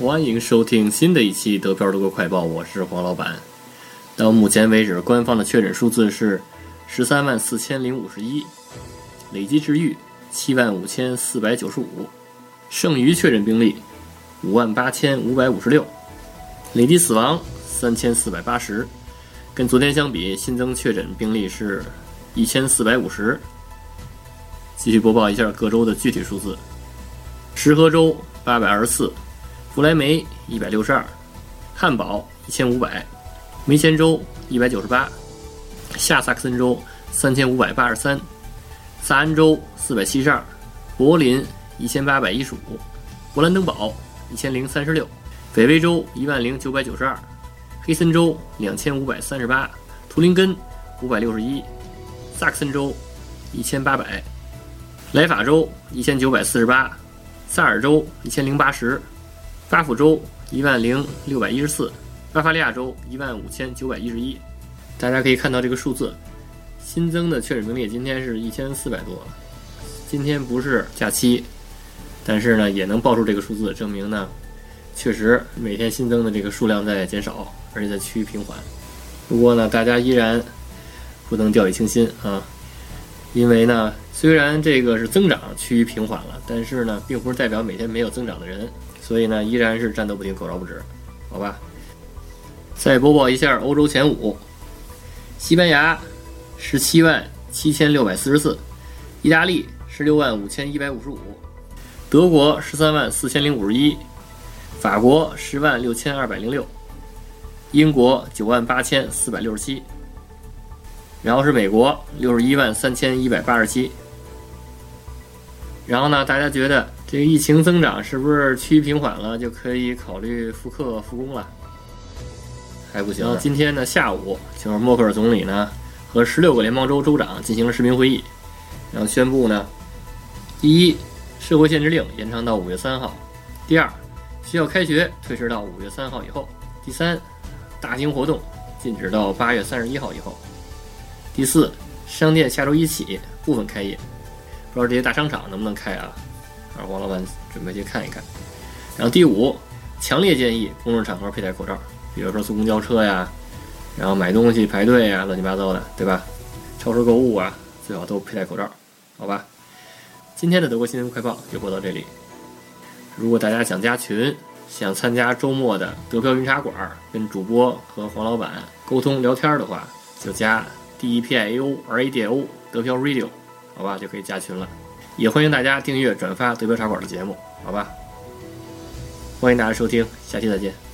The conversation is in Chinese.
欢迎收听新的一期德票德国快报，我是黄老板。到目前为止，官方的确诊数字是十三万四千零五十一，累计治愈七万五千四百九十五，剩余确诊病例五万八千五百五十六，累计死亡三千四百八十。跟昨天相比，新增确诊病例是一千四百五十。继续播报一下各州的具体数字：石河州八百二十四，弗莱梅一百六十二，汉堡一千五百，梅前州一百九十八，下萨克森州三千五百八十三，萨恩州四百七十二，柏林一千八百一十五，勃兰登堡一千零三十六，北威州一万零九百九十二，黑森州两千五百三十八，图林根五百六十一，萨克森州一千八百。莱法州一千九百四十八，萨尔州一千零八十，巴甫州一万零六百一十四，巴伐利亚州一万五千九百一十一。大家可以看到这个数字，新增的确诊病例今天是一千四百多。今天不是假期，但是呢也能报出这个数字，证明呢确实每天新增的这个数量在减少，而且在趋于平缓。不过呢，大家依然不能掉以轻心啊，因为呢。虽然这个是增长趋于平缓了，但是呢，并不是代表每天没有增长的人，所以呢，依然是战斗不停，口罩不止，好吧。再播报一下欧洲前五：西班牙十七万七千六百四十四，意大利十六万五千一百五十五，德国十三万四千零五十一，法国十万六千二百零六，英国九万八千四百六十七，然后是美国六十一万三千一百八十七。然后呢？大家觉得这个疫情增长是不是趋于平缓了，就可以考虑复课复工了？还不行。然后今天呢，下午就是默克尔总理呢和十六个联邦州州长进行了视频会议，然后宣布呢：第一，社会限制令延长到五月三号；第二，学校开学推迟到五月三号以后；第三，大型活动禁止到八月三十一号以后；第四，商店下周一起部分开业。不知道这些大商场能不能开啊？啊，王老板准备去看一看。然后第五，强烈建议公众场合佩戴口罩，比如说坐公交车呀，然后买东西排队呀，乱七八糟的，对吧？超市购物啊，最好都佩戴口罩，好吧？今天的德国新闻快报就播到这里。如果大家想加群，想参加周末的德飘云茶馆，跟主播和黄老板沟通聊天的话，就加 D E P I A O R A D O 德飘 Radio。好吧，就可以加群了，也欢迎大家订阅、转发德标茶馆的节目，好吧？欢迎大家收听，下期再见。